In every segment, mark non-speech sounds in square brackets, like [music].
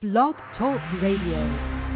Blog Talk Radio.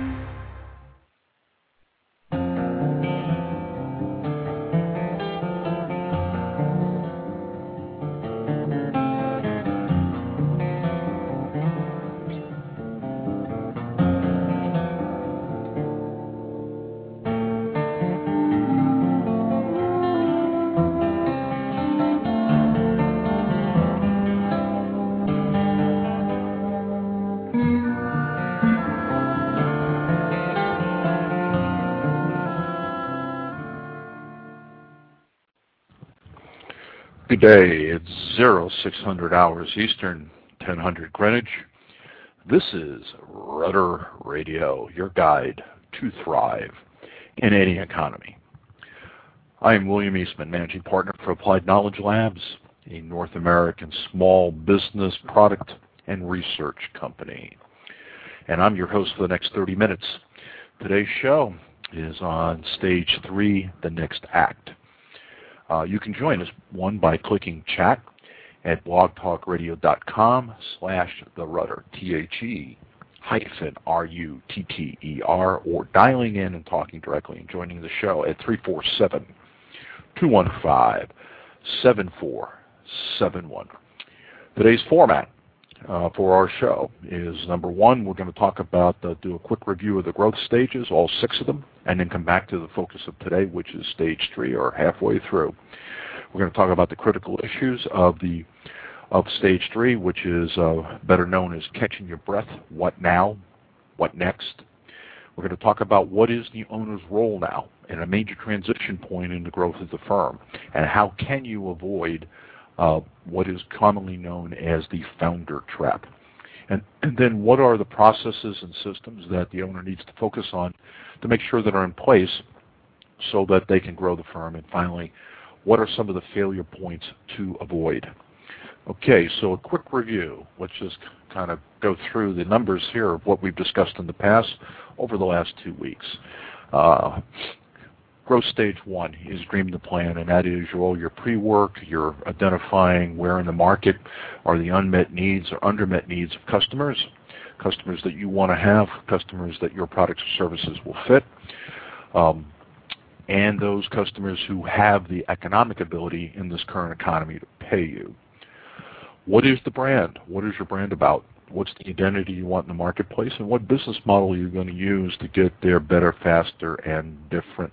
Good day. It's 0600 hours Eastern, 1000 Greenwich. This is Rudder Radio, your guide to thrive in any economy. I am William Eastman, Managing Partner for Applied Knowledge Labs, a North American small business product and research company. And I'm your host for the next 30 minutes. Today's show is on stage three, the next act. Uh, you can join us, one, by clicking chat at blogtalkradio.com slash the rudder, T-H-E hyphen R-U-T-T-E-R, or dialing in and talking directly and joining the show at 347-215-7471. Today's format uh, for our show is number one, we're going to talk about, uh, do a quick review of the growth stages, all six of them, and then come back to the focus of today, which is stage three or halfway through. We're going to talk about the critical issues of the of stage three, which is uh, better known as catching your breath. What now? What next? We're going to talk about what is the owner's role now and a major transition point in the growth of the firm, and how can you avoid what is commonly known as the founder trap. And, and, then what are the processes and systems that the owner needs to focus on to make sure that are in place so that they can grow the firm? And finally, what are some of the failure points to avoid? Okay, so a quick review. Let's just kind of go through the numbers here of what we've discussed in the past over the last two weeks. Uh, growth stage one is dream the plan, and that is all your pre-work, you're identifying where in the market are the unmet needs or undermet needs of customers, customers that you want to have, customers that your products or services will fit, um, and those customers who have the economic ability in this current economy to pay you. What is the brand? What is your brand about? What's the identity you want in the marketplace? And what business model you're you going to use to get there better, faster, and different?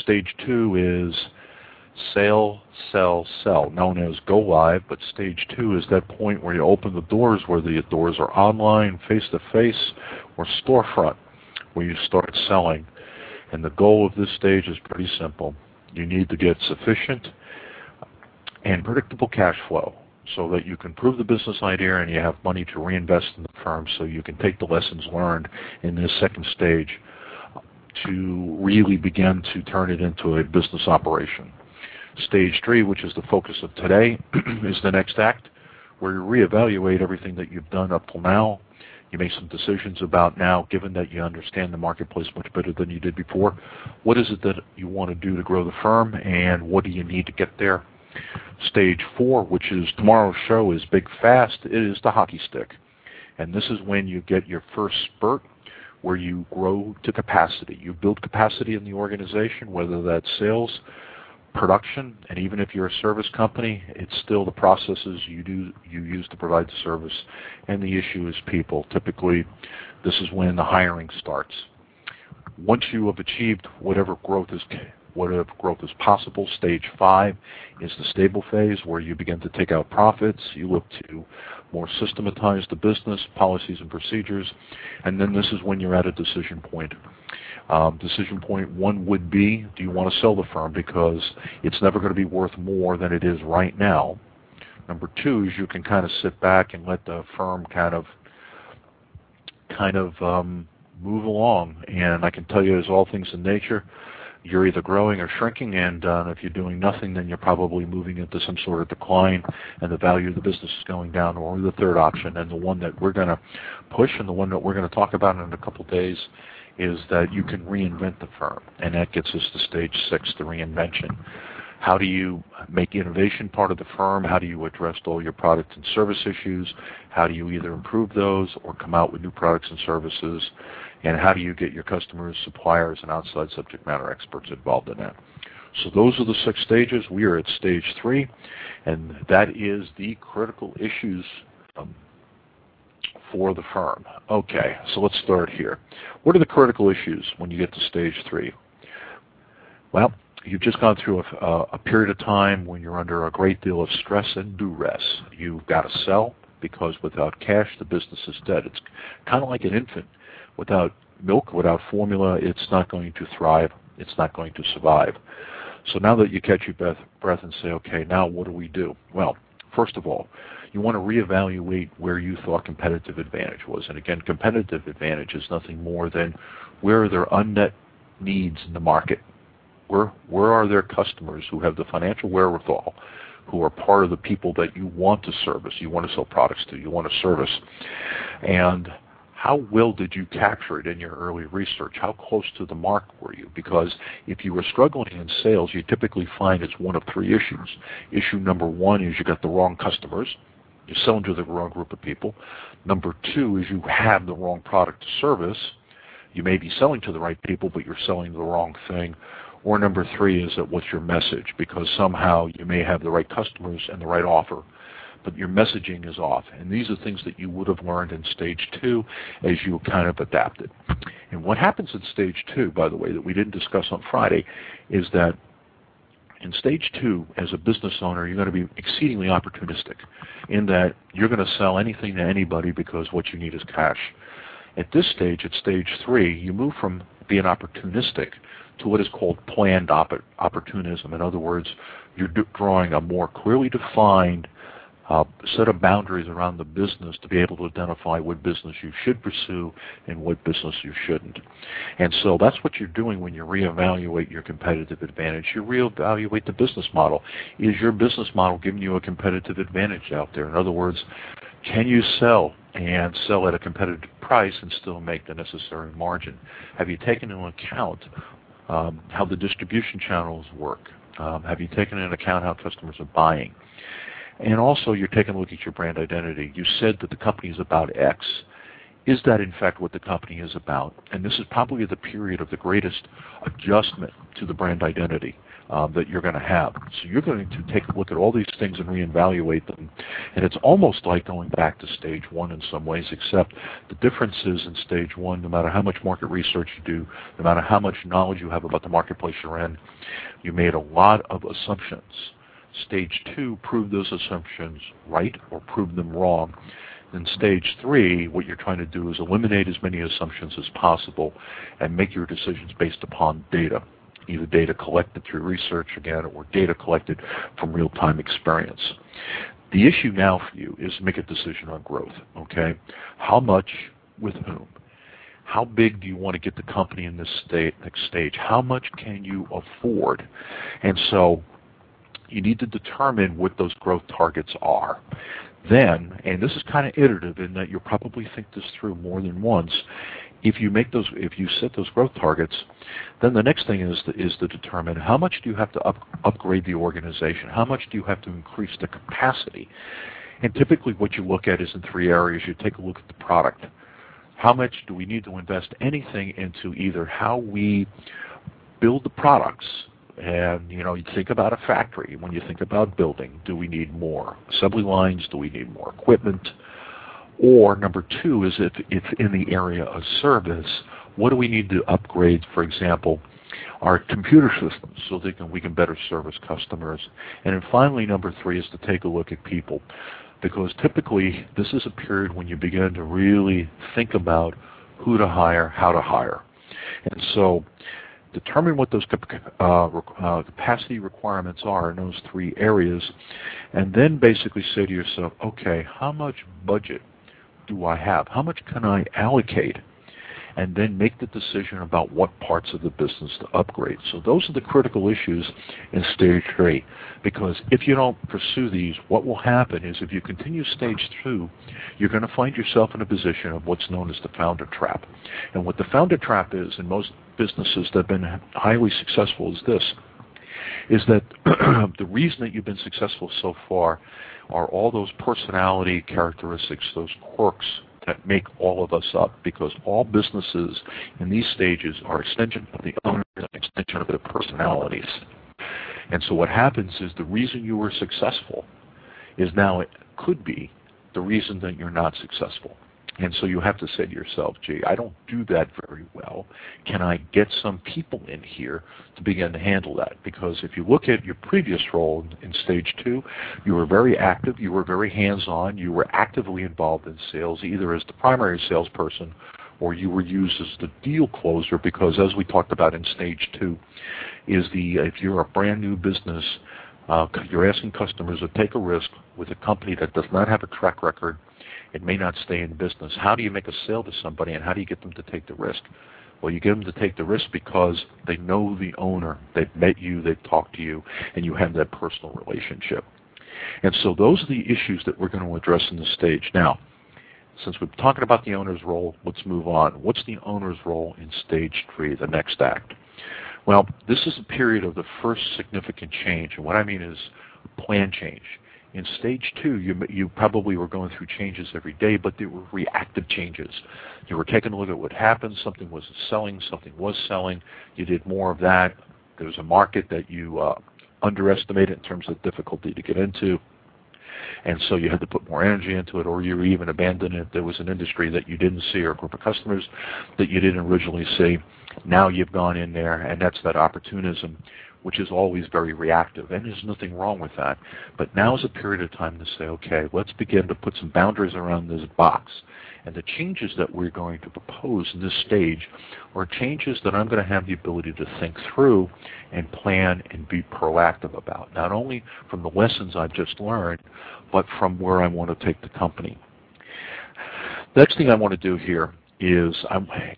Stage two is sell, sell, sell, known as go live, but stage two is that point where you open the doors, where the doors are online, face-to-face, or storefront, where you start selling. And the goal of this stage is pretty simple. You need to get sufficient and predictable cash flow so that you can prove the business idea and you have money to reinvest in the firm so you can take the lessons learned in this second stage to really begin to turn it into a business operation. Stage three, which is the focus of today, [clears throat] is the next act where you reevaluate everything that you've done up till now. You make some decisions about now, given that you understand the marketplace much better than you did before. What is it that you want to do to grow the firm, and what do you need to get there? Stage four, which is tomorrow's show, is big fast. It is the hockey stick. And this is when you get your first spurt where you grow to capacity. You build capacity in the organization, whether that's sales, production, and even if you're a service company, it's still the processes you do you use to provide the service. And the issue is people. Typically, this is when the hiring starts. Once you have achieved whatever growth is whatever growth is possible. Stage five is the stable phase where you begin to take out profits. You look to more systematize the business, policies and procedures, and then this is when you're at a decision point. Um, decision point one would be, do you want to sell the firm because it's never going to be worth more than it is right now. Number two is you can kind of sit back and let the firm kind of kind of um, move along. And I can tell you, as all things in nature, you're either growing or shrinking, and uh, if you're doing nothing, then you're probably moving into some sort of decline, and the value of the business is going down. Or the third option, and the one that we're going to push, and the one that we're going to talk about in a couple of days, is that you can reinvent the firm, and that gets us to stage six, the reinvention. How do you make innovation part of the firm? How do you address all your product and service issues? How do you either improve those or come out with new products and services? And how do you get your customers, suppliers, and outside subject matter experts involved in that? So those are the six stages. We are at stage three, and that is the critical issues um, for the firm. Okay, so let's start here. What are the critical issues when you get to stage three? Well, you've just gone through a, a, period of time when you're under a great deal of stress and duress. You've got to sell because without cash, the business is dead. It's kind of like an infant. Without milk, without formula, it's not going to thrive. It's not going to survive. So now that you catch your breath, breath and say, okay, now what do we do? Well, first of all, you want to reevaluate where you thought competitive advantage was. And again, competitive advantage is nothing more than where are there unmet needs in the market where where are there customers who have the financial wherewithal, who are part of the people that you want to service, you want to sell products to, you want to service, and how well did you capture it in your early research? How close to the mark were you? Because if you were struggling in sales, you typically find it's one of three issues. Issue number one is you got the wrong customers. You're selling to the wrong group of people. Number two is you have the wrong product to service. You may be selling to the right people, but you're selling the wrong thing. Or number three is that what's your message? Because somehow you may have the right customers and the right offer, but your messaging is off. And these are things that you would have learned in stage two as you kind of adapted. And what happens in stage two, by the way, that we didn't discuss on Friday, is that in stage two, as a business owner, you're going to be exceedingly opportunistic in that you're going to sell anything to anybody because what you need is cash. At this stage, at stage three, you move from being opportunistic to what is called planned opp- opportunism. In other words, you're drawing a more clearly defined uh, set of boundaries around the business to be able to identify what business you should pursue and what business you shouldn't. And so that's what you're doing when you reevaluate your competitive advantage. You reevaluate the business model. Is your business model giving you a competitive advantage out there? In other words, can you sell and sell at a competitive price and still make the necessary margin? Have you taken into account um, how the distribution channels work? Um, have you taken into account how customers are buying? And also, you're taking a look at your brand identity. You said that the company is about X. Is that in fact what the company is about? And this is probably the period of the greatest adjustment to the brand identity um, that you're going to have. So you're going to take a look at all these things and reevaluate them. And it's almost like going back to stage one in some ways, except the difference is in stage one, no matter how much market research you do, no matter how much knowledge you have about the marketplace you're in, you made a lot of assumptions. Stage two, prove those assumptions right or prove them wrong. In stage three, what you're trying to do is eliminate as many assumptions as possible and make your decisions based upon data either data collected through research again or data collected from real-time experience. The issue now for you is to make a decision on growth. Okay, how much with whom? How big do you want to get the company in this state, next stage? How much can you afford? And so you need to determine what those growth targets are. Then, and this is kind of iterative in that you'll probably think this through more than once, if you make those, if you set those growth targets, then the next thing is to, is to determine how much do you have to up, upgrade the organization, how much do you have to increase the capacity, and typically what you look at is in three areas. You take a look at the product. How much do we need to invest anything into either how we build the products and you know, you think about a factory. When you think about building, do we need more assembly lines? Do we need more equipment? Or number two is if it's in the area of service, what do we need to upgrade, for example, our computer systems so that we can better service customers. And then finally, number three is to take a look at people. Because typically, this is a period when you begin to really think about who to hire, how to hire. And so determine what those uh, uh, capacity requirements are in those three areas, and then basically say to yourself, okay, how much budget do I have? How much can I allocate? And then make the decision about what parts of the business to upgrade. So those are the critical issues in stage three. Because if you don't pursue these, what will happen is if you continue stage two, you're going to find yourself in a position of what's known as the founder trap. And what the founder trap is in most businesses that have been highly successful is this is that [clears throat] the reason that you've been successful so far are all those personality characteristics, those quirks that make all of us up because all businesses in these stages are extension of the owner and extension of their personalities. And so what happens is the reason you were successful is now it could be the reason that you're not successful. And so you have to say to yourself, gee, I don't do that very well. Can I get some people in here to begin to handle that? Because if you look at your previous role in stage two, you were very active, you were very hands-on, you were actively involved in sales, either as the primary salesperson or you were used as the deal closer because as we talked about in stage two, is the if you're a brand new business, Uh, you're asking customers to take a risk with a company that does not have a track record it may not stay in business. How do you make a sale to somebody and how do you get them to take the risk? Well, you get them to take the risk because they know the owner. They've met you, they've talked to you, and you have that personal relationship. And so those are the issues that we're going to address in this stage. Now, since we're talking about the owner's role, let's move on. What's the owner's role in stage three, the next act? Well, this is a period of the first significant change. And what I mean is plan change. In stage two, you, you probably were going through changes every day, but they were reactive changes. You were taking a look at what happened. Something wasn't selling. Something was selling. You did more of that. There was a market that you uh, underestimated in terms of difficulty to get into. And so you had to put more energy into it, or you even abandoned it. There was an industry that you didn't see, or a group of customers that you didn't originally see. Now you've gone in there, and that's that opportunism which is always very reactive, and there's nothing wrong with that. But now is a period of time to say, okay, let's begin to put some boundaries around this box. And the changes that we're going to propose in this stage are changes that I'm going to have the ability to think through and plan and be proactive about, not only from the lessons I've just learned, but from where I want to take the company. Next thing I want to do here is,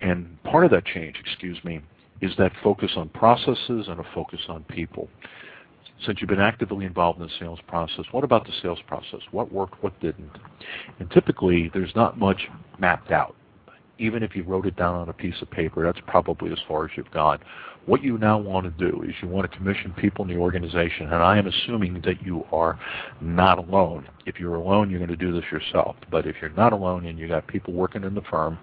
and part of that change, excuse me, is that focus on processes and a focus on people. Since you've been actively involved in the sales process, what about the sales process? What worked, what didn't? And typically, there's not much mapped out. Even if you wrote it down on a piece of paper, that's probably as far as you've gone. What you now want to do is you want to commission people in the organization, and I am assuming that you are not alone. If you're alone, you're going to do this yourself. But if you're not alone and you got people working in the firm,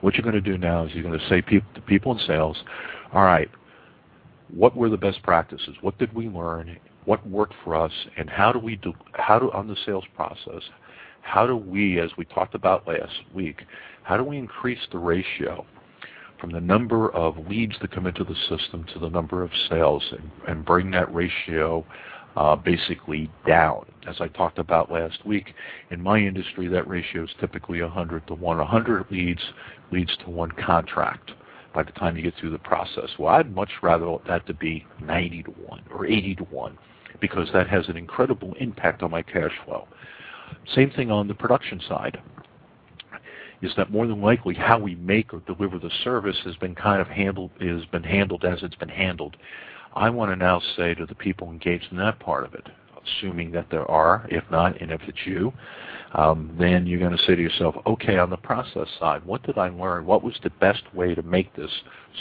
what you're going to do now is you're going to say to people in sales, all right, what were the best practices? What did we learn? What worked for us? And how do we do, how do, on the sales process, how do we, as we talked about last week, how do we increase the ratio from the number of leads that come into the system to the number of sales and, and bring that ratio uh, basically down. As I talked about last week, in my industry, that ratio is typically 100 to 1. 100 leads leads to one contract by the time you get through the process. Well, I'd much rather that to be 90 to 1 or 80 to 1 because that has an incredible impact on my cash flow. Same thing on the production side is that more than likely how we make or deliver the service has been kind of handled has been handled as it's been handled. I want to now say to the people engaged in that part of it, assuming that there are, if not, and if it's you, um, then you're going to say to yourself, okay, on the process side, what did I learn? What was the best way to make this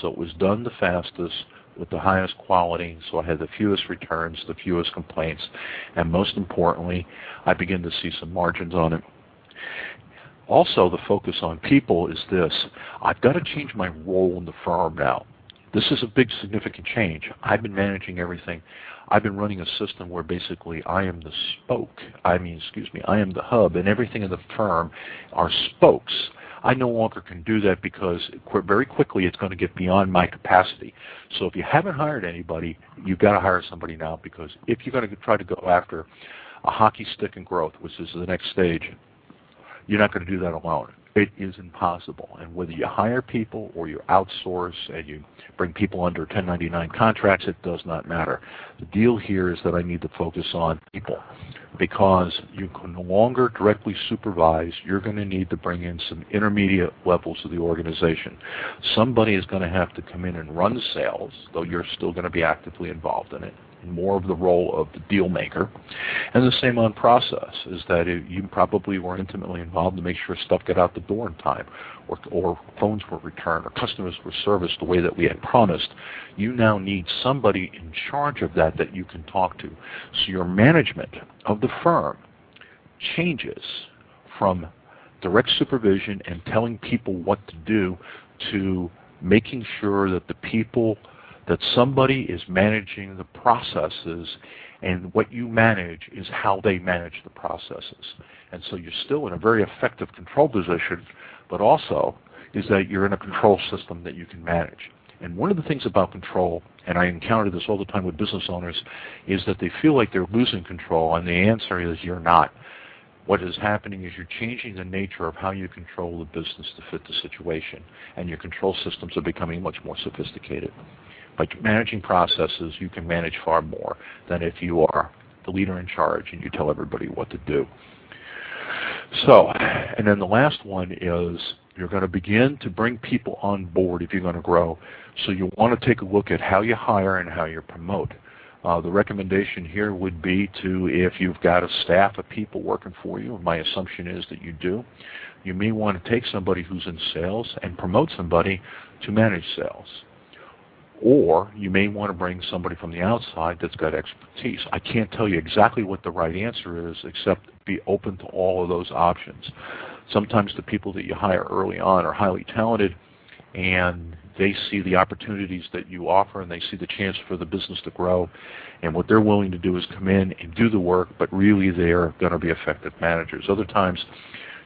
so it was done the fastest, with the highest quality, so I had the fewest returns, the fewest complaints, and most importantly, I begin to see some margins on it. Also, the focus on people is this. I've got to change my role in the firm now. This is a big significant change. I've been managing everything. I've been running a system where basically I am the spoke. I mean, excuse me, I am the hub, and everything in the firm are spokes. I no longer can do that because very quickly it's going to get beyond my capacity. So if you haven't hired anybody, you've got to hire somebody now because if you're going to try to go after a hockey stick and growth, which is the next stage, you're not going to do that alone. It is impossible. And whether you hire people or you outsource and you bring people under 1099 contracts, it does not matter. The deal here is that I need to focus on people. because you can no longer directly supervise, you're going to need to bring in some intermediate levels of the organization. Somebody is going to have to come in and run sales, though you're still going to be actively involved in it more of the role of the deal maker. And the same on process is that it, you probably were intimately involved to make sure stuff got out the door in time, or, or phones were returned, or customers were serviced the way that we had promised. You now need somebody in charge of that that you can talk to. So your management of the firm changes from direct supervision and telling people what to do to making sure that the people that somebody is managing the processes and what you manage is how they manage the processes. And so you're still in a very effective control position, but also is that you're in a control system that you can manage. And one of the things about control, and I encounter this all the time with business owners, is that they feel like they're losing control, and the answer is you're not. What is happening is you're changing the nature of how you control the business to fit the situation, and your control systems are becoming much more sophisticated. By managing processes, you can manage far more than if you are the leader in charge and you tell everybody what to do. So, and then the last one is you're going to begin to bring people on board if you're going to grow. So you want to take a look at how you hire and how you promote. Uh, the recommendation here would be to, if you've got a staff of people working for you, my assumption is that you do, you may want to take somebody who's in sales and promote somebody to manage sales. Or you may want to bring somebody from the outside that's got expertise. I can't tell you exactly what the right answer is, except be open to all of those options. Sometimes the people that you hire early on are highly talented and they see the opportunities that you offer and they see the chance for the business to grow. And what they're willing to do is come in and do the work, but really they're going to be effective managers. Other times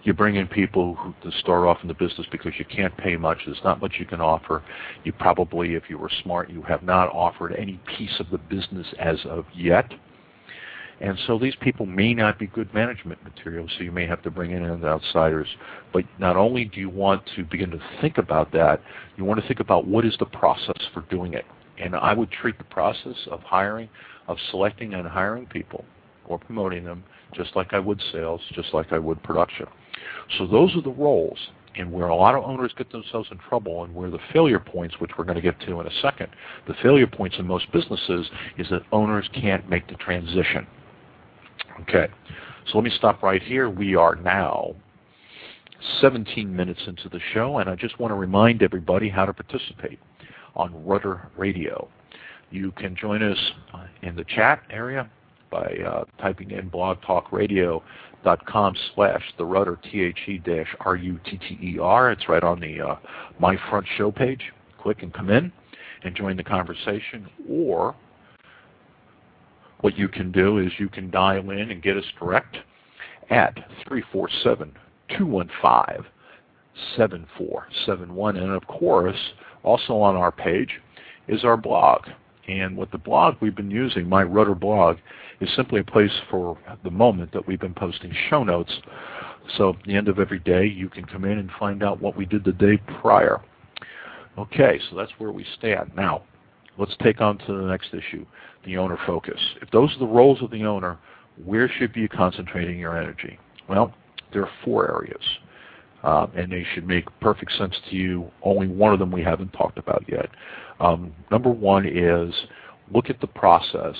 you bring in people who to start off in the business because you can't pay much. There's not much you can offer. You probably, if you were smart, you have not offered any piece of the business as of yet. And so these people may not be good management materials, so you may have to bring in outsiders. But not only do you want to begin to think about that, you want to think about what is the process for doing it. And I would treat the process of hiring, of selecting and hiring people or promoting them just like I would sales, just like I would production. So those are the roles and where a lot of owners get themselves in trouble and where the failure points, which we're going to get to in a second, the failure points in most businesses is that owners can't make the transition. Okay, so let me stop right here. We are now 17 minutes into the show, and I just want to remind everybody how to participate on Rudder Radio. You can join us in the chat area by uh, typing in blogtalkradio.com slash the rudder, T-H-E dash R-U-T-T-E-R. It's right on the uh, My Front Show page. Click and come in and join the conversation. Or what you can do is you can dial in and get us direct at 347 215 7471. And of course, also on our page is our blog. And with the blog we've been using, my Rudder blog, is simply a place for the moment that we've been posting show notes. So at the end of every day, you can come in and find out what we did the day prior. Okay, so that's where we stand. Now, let's take on to the next issue, the owner focus. If those are the roles of the owner, where should you be concentrating your energy? Well, there are four areas, uh, and they should make perfect sense to you. Only one of them we haven't talked about yet. Um, number one is look at the process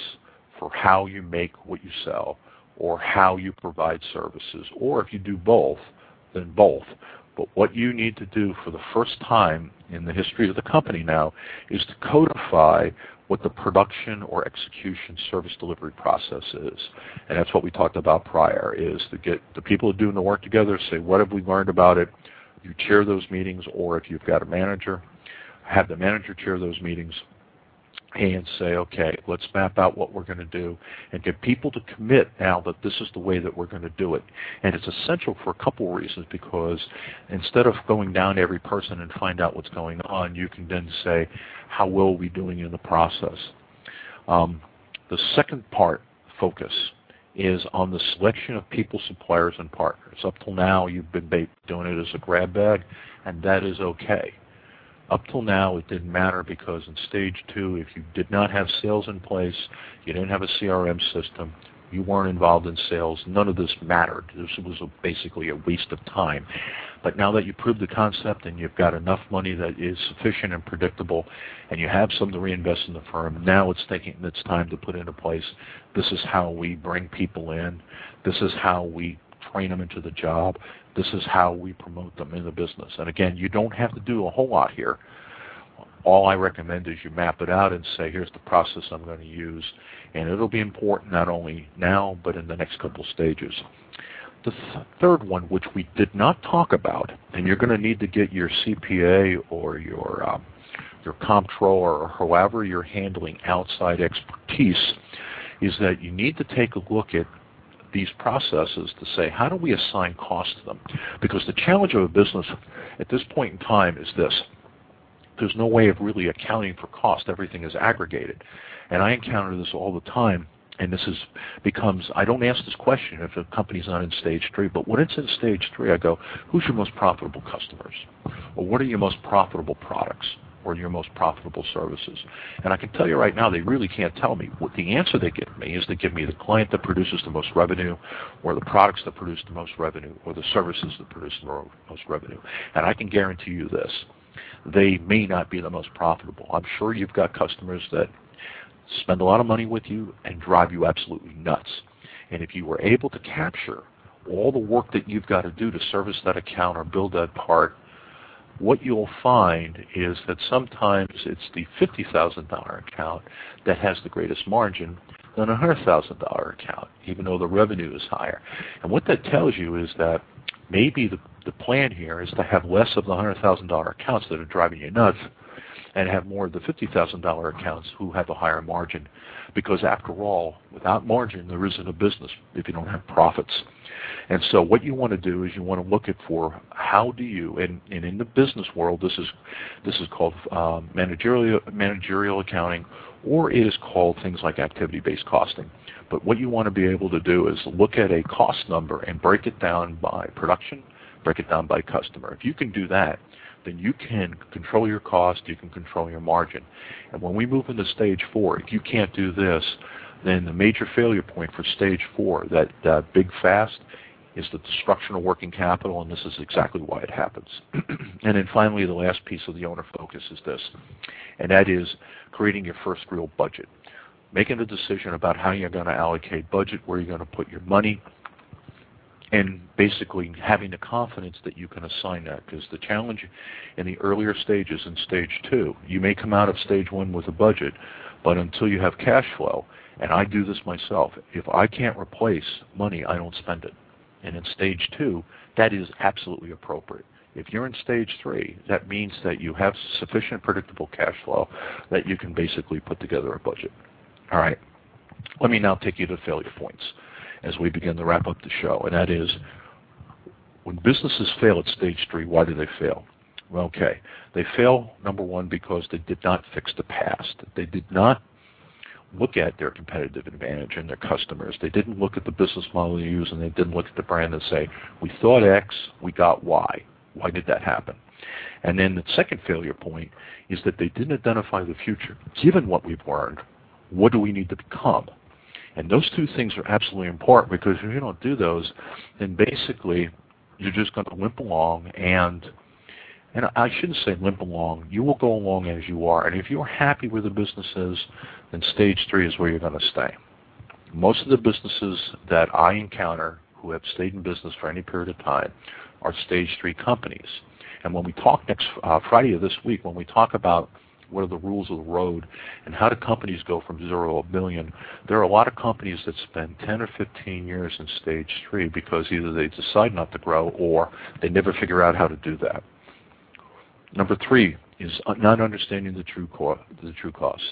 for how you make what you sell or how you provide services. Or if you do both, then both. But what you need to do for the first time in the history of the company now is to codify what the production or execution service delivery process is. And that's what we talked about prior, is to get the people doing the work together, say, what have we learned about it? You chair those meetings, or if you've got a manager, have the manager chair those meetings and say, okay, let's map out what we're going to do and get people to commit now that this is the way that we're going to do it. And it's essential for a couple reasons because instead of going down to every person and find out what's going on, you can then say, how well are we doing in the process? Um, the second part, focus, is on the selection of people, suppliers, and partners. Up till now, you've been doing it as a grab bag, and that is okay. Up till now, it didn't matter because in stage two, if you did not have sales in place, you didn't have a CRM system, you weren't involved in sales, none of this mattered. This was a, basically a waste of time. But now that you proved the concept and you've got enough money that is sufficient and predictable, and you have some to reinvest in the firm, now it's thinking it's time to put into place. This is how we bring people in. This is how we train them into the job. This is how we promote them in the business. And again, you don't have to do a whole lot here. All I recommend is you map it out and say, here's the process I'm going to use. And it'll be important not only now, but in the next couple stages. The th- third one, which we did not talk about, and you're going to need to get your CPA or your um, your comptroller or however you're handling outside expertise, is that you need to take a look at these processes to say, how do we assign cost to them? Because the challenge of a business at this point in time is this. There's no way of really accounting for cost. Everything is aggregated. And I encounter this all the time. And this is becomes I don't ask this question if a company's not in stage three, but when it's in stage three, I go, who's your most profitable customers? Or what are your most profitable products? or your most profitable services. And I can tell you right now, they really can't tell me. What the answer they give me is they give me the client that produces the most revenue, or the products that produce the most revenue, or the services that produce the most revenue. And I can guarantee you this. They may not be the most profitable. I'm sure you've got customers that spend a lot of money with you and drive you absolutely nuts. And if you were able to capture all the work that you've got to do to service that account or build that part what you'll find is that sometimes it's the $50,000 account that has the greatest margin than a $100,000 account, even though the revenue is higher. And what that tells you is that maybe the, the plan here is to have less of the $100,000 accounts that are driving you nuts and have more of the $50,000 accounts who have a higher margin. Because after all, without margin, there isn't a business if you don't have profits. And so what you want to do is you want to look at for how do you, and, and in the business world, this is, this is called um, managerial, managerial accounting, or it is called things like activity-based costing. But what you want to be able to do is look at a cost number and break it down by production, break it down by customer. If you can do that, then you can control your cost, you can control your margin. And when we move into stage four, if you can't do this, then the major failure point for stage four, that uh, big fast, is the destruction of working capital, and this is exactly why it happens. [clears throat] and then finally, the last piece of the owner focus is this, and that is creating your first real budget. Making a decision about how you're going to allocate budget, where you're going to put your money, and basically having the confidence that you can assign that because the challenge in the earlier stages in stage two you may come out of stage one with a budget but until you have cash flow and i do this myself if i can't replace money i don't spend it. And in stage two that is absolutely appropriate. If you're in stage three that means that you have sufficient predictable cash flow that you can basically put together a budget. All right. Let me now take you to failure points as we begin to wrap up the show, and that is when businesses fail at stage three, why do they fail? Well, okay, they fail, number one, because they did not fix the past. They did not look at their competitive advantage and their customers. They didn't look at the business model they use, and they didn't look at the brand and say, we thought X, we got Y. Why did that happen? And then the second failure point is that they didn't identify the future. Given what we've learned, what do we need to become? And those two things are absolutely important because if you don't do those, then basically you're just going to limp along and and I shouldn't say limp along. You will go along as you are. And if you're happy where the business is, then stage three is where you're going to stay. Most of the businesses that I encounter who have stayed in business for any period of time are stage three companies. And when we talk next uh, Friday of this week, when we talk about what are the rules of the road, and how do companies go from zero to a million. There are a lot of companies that spend 10 or 15 years in stage three because either they decide not to grow or they never figure out how to do that. Number three is not understanding the true, co- the true cost.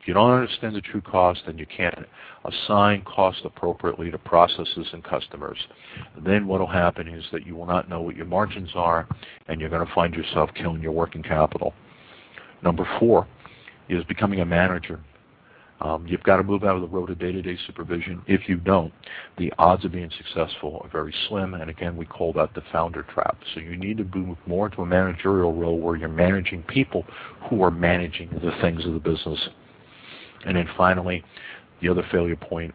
If you don't understand the true cost, then you can't assign cost appropriately to processes and customers. Then what will happen is that you will not know what your margins are, and you're going to find yourself killing your working capital. Number four is becoming a manager. Um, you've got to move out of the road of day-to-day supervision. If you don't, the odds of being successful are very slim. And again, we call that the founder trap. So you need to move more into a managerial role where you're managing people who are managing the things of the business. And then finally, the other failure point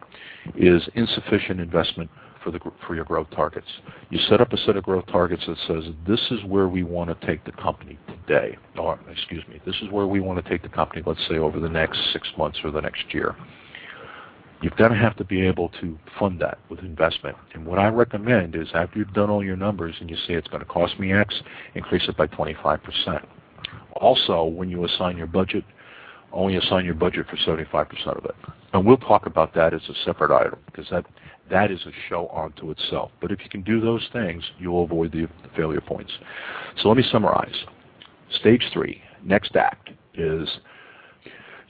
is insufficient investment for the for your growth targets. You set up a set of growth targets that says this is where we want to take the company today, or excuse me, this is where we want to take the company. Let's say over the next six months or the next year. You've got to have to be able to fund that with investment. And what I recommend is after you've done all your numbers and you say it's going to cost me X, increase it by 25%. Also, when you assign your budget, only assign your budget for 75% of it. And we'll talk about that as a separate item because that that is a show unto itself. But if you can do those things, you'll avoid the, the failure points. So let me summarize. Stage three, next act, is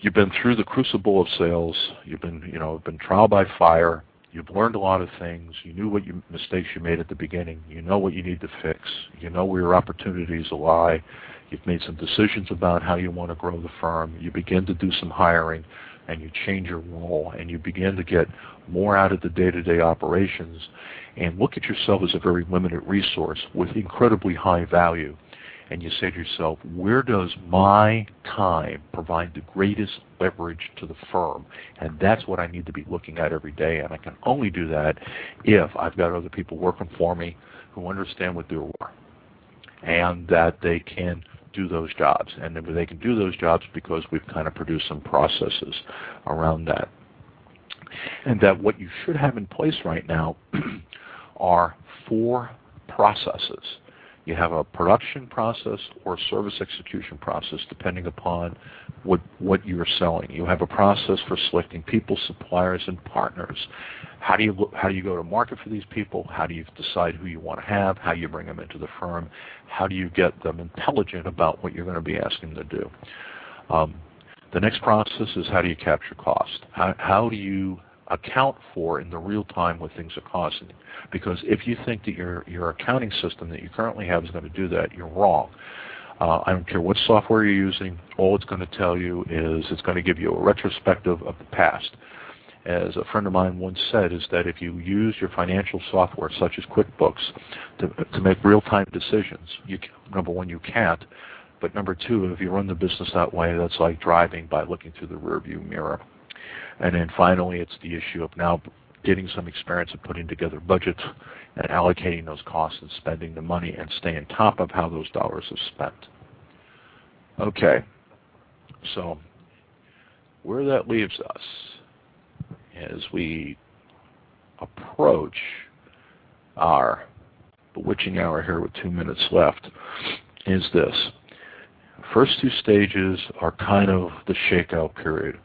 you've been through the crucible of sales. You've been, you know, been trial by fire. You've learned a lot of things. You knew what you, mistakes you made at the beginning. You know what you need to fix. You know where your opportunities lie. You've made some decisions about how you want to grow the firm. You begin to do some hiring and you change your role and you begin to get more out of the day-to-day operations and look at yourself as a very limited resource with incredibly high value. And you say to yourself, where does my time provide the greatest leverage to the firm? And that's what I need to be looking at every day. And I can only do that if I've got other people working for me who understand what they're worth and that they can do those jobs. And they can do those jobs because we've kind of produced some processes around that. And that what you should have in place right now [clears throat] are four processes. You have a production process or service execution process depending upon what, what you're selling. You have a process for selecting people, suppliers, and partners. How do you how do you go to market for these people? How do you decide who you want to have? How do you bring them into the firm? How do you get them intelligent about what you're going to be asking them to do? Um, the next process is how do you capture cost? How, how do you account for in the real time what things are costing? Because if you think that your your accounting system that you currently have is going to do that, you're wrong. Uh, I don't care what software you're using. All it's going to tell you is it's going to give you a retrospective of the past as a friend of mine once said, is that if you use your financial software, such as QuickBooks, to, to make real-time decisions, you, number one, you can't. But number two, if you run the business that way, that's like driving by looking through the rearview mirror. And then finally, it's the issue of now getting some experience of putting together budgets and allocating those costs and spending the money and staying on top of how those dollars are spent. Okay, so where that leaves us as we approach our bewitching hour here with two minutes left is this. First two stages are kind of the shakeout period.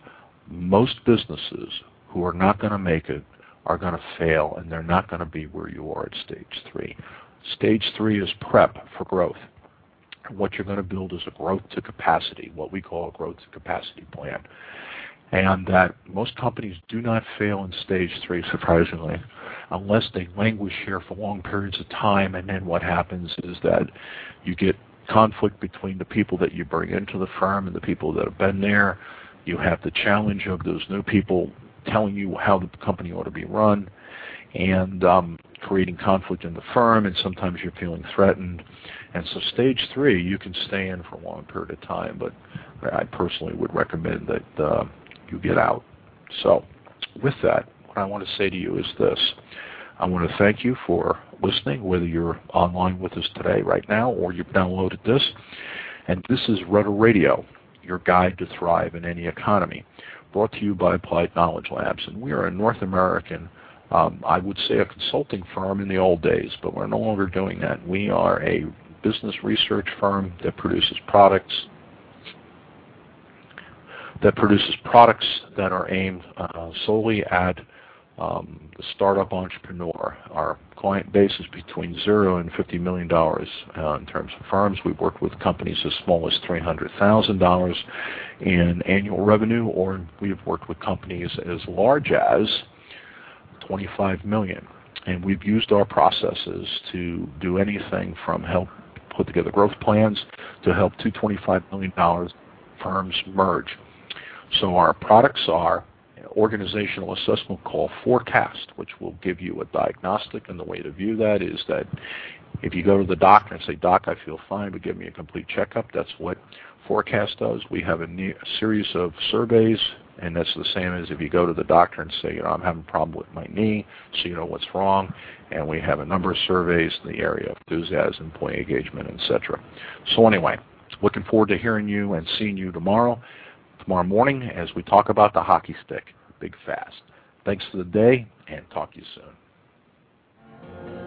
Most businesses who are not going to make it are going to fail and they're not going to be where you are at stage three. Stage three is prep for growth. What you're going to build is a growth to capacity, what we call a growth to capacity plan and that most companies do not fail in stage three, surprisingly, unless they languish here for long periods of time. And then what happens is that you get conflict between the people that you bring into the firm and the people that have been there. You have the challenge of those new people telling you how the company ought to be run and um, creating conflict in the firm, and sometimes you're feeling threatened. And so stage three, you can stay in for a long period of time, but I personally would recommend that uh, you get out. So with that, what I want to say to you is this. I want to thank you for listening, whether you're online with us today, right now, or you've downloaded this. And this is Rudder Radio, your guide to thrive in any economy, brought to you by Applied Knowledge Labs. And we are a North American, um, I would say a consulting firm in the old days, but we're no longer doing that. We are a business research firm that produces products that produces products that are aimed uh, solely at um, the startup entrepreneur. Our client base is between zero and $50 million uh, in terms of firms. We've worked with companies as small as $300,000 in annual revenue, or we've worked with companies as large as 25 million. And we've used our processes to do anything from help put together growth plans to help two $25 million firms merge. So our products are organizational assessment called Forecast, which will give you a diagnostic. And the way to view that is that if you go to the doctor and say, Doc, I feel fine, but give me a complete checkup, that's what Forecast does. We have a, a series of surveys And that's the same as if you go to the doctor and say, you know, I'm having a problem with my knee, so you know what's wrong. And we have a number of surveys in the area of enthusiasm, employee engagement, etc. So anyway, looking forward to hearing you and seeing you tomorrow, tomorrow morning as we talk about the hockey stick, big fast. Thanks for the day, and talk to you soon.